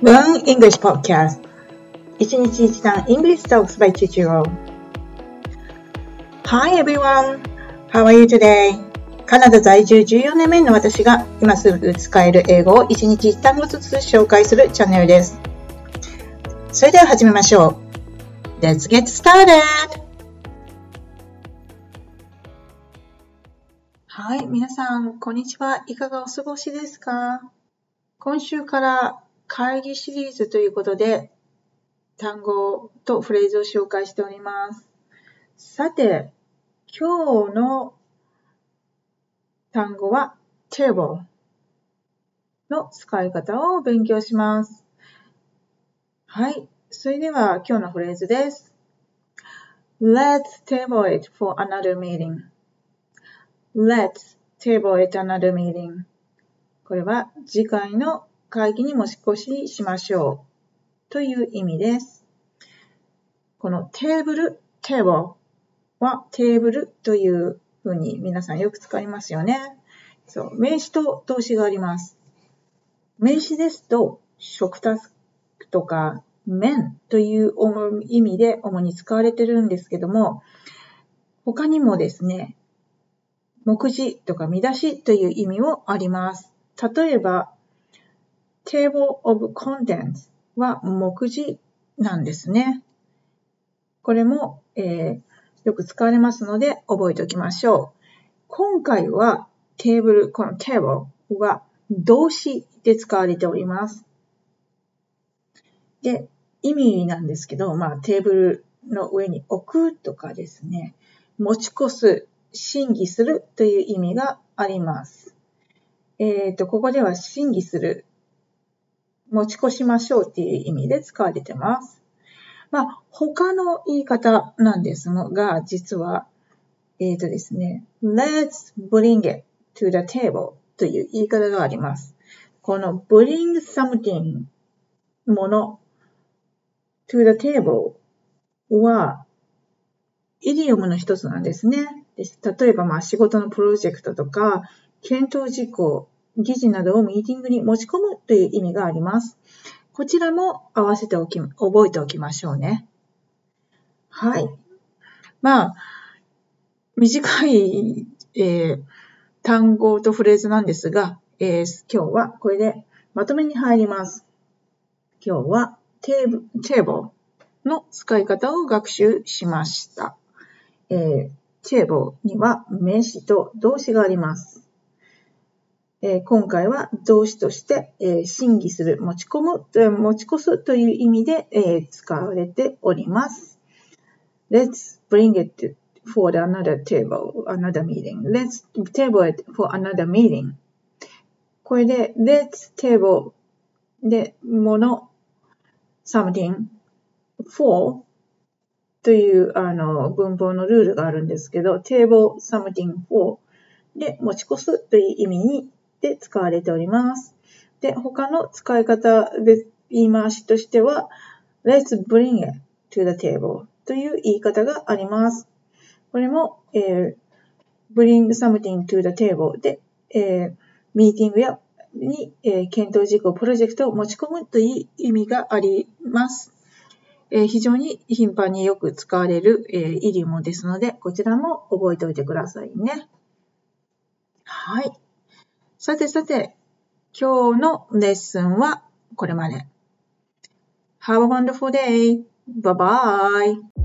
Learn English Podcast 一日一単 English Talks by Chichiro Hi everyone! How are you today? カナダ在住14年目の私が今すぐ使える英語を一日一単語ずつ紹介するチャンネルです。それでは始めましょう。Let's get started! はい、皆さん、こんにちは。いかがお過ごしですか今週から会議シリーズということで、単語とフレーズを紹介しております。さて、今日の単語は table の使い方を勉強します。はい。それでは今日のフレーズです。Let's table it for another meeting. Let's table it another meeting. これは次回の会議に持ち越ししましょうという意味です。このテーブル、テーブルはテーブルというふうに皆さんよく使いますよね。そう、名詞と動詞があります。名詞ですと、食卓とか面という意味で主に使われてるんですけども、他にもですね、目次とか見出しという意味もあります。例えば、table of contents は目次なんですね。これも、えー、よく使われますので覚えておきましょう。今回はテーブル、この table は動詞で使われております。で、意味なんですけど、まあテーブルの上に置くとかですね、持ち越す、審議するという意味があります。えっ、ー、と、ここでは審議する持ち越しましょうっていう意味で使われてます。まあ、他の言い方なんですが、実は、えっ、ー、とですね、let's bring it to the table という言い方があります。この bring something もの to the table は、イディオムの一つなんですね。例えば、まあ、仕事のプロジェクトとか、検討事項議事などをミーティングに持ち込むという意味があります。こちらも合わせておき、覚えておきましょうね。はい。まあ、短い、えー、単語とフレーズなんですが、えー、今日はこれでまとめに入ります。今日はテーブテーブルの使い方を学習しました。えー、テーブルには名詞と動詞があります。え、今回は動詞として、え、審議する、持ち込む、持ち越すという意味で、え、使われております。Let's bring it for another table, another meeting. Let's table it for another meeting. これで、let's table で、もの、something, for というあの文法のルールがあるんですけど、table something for で持ち越すという意味にで使われております。で、他の使い方言い回しとしては、let's bring it to the table という言い方があります。これも、えー、bring something to the table で、えー、ミーティングやに、えー、検討事項、プロジェクトを持ち込むという意味があります。えー、非常に頻繁によく使われる、えー、イディオムですので、こちらも覚えておいてくださいね。はい。さてさて、今日のレッスンはこれまで。Have a wonderful day. Bye bye.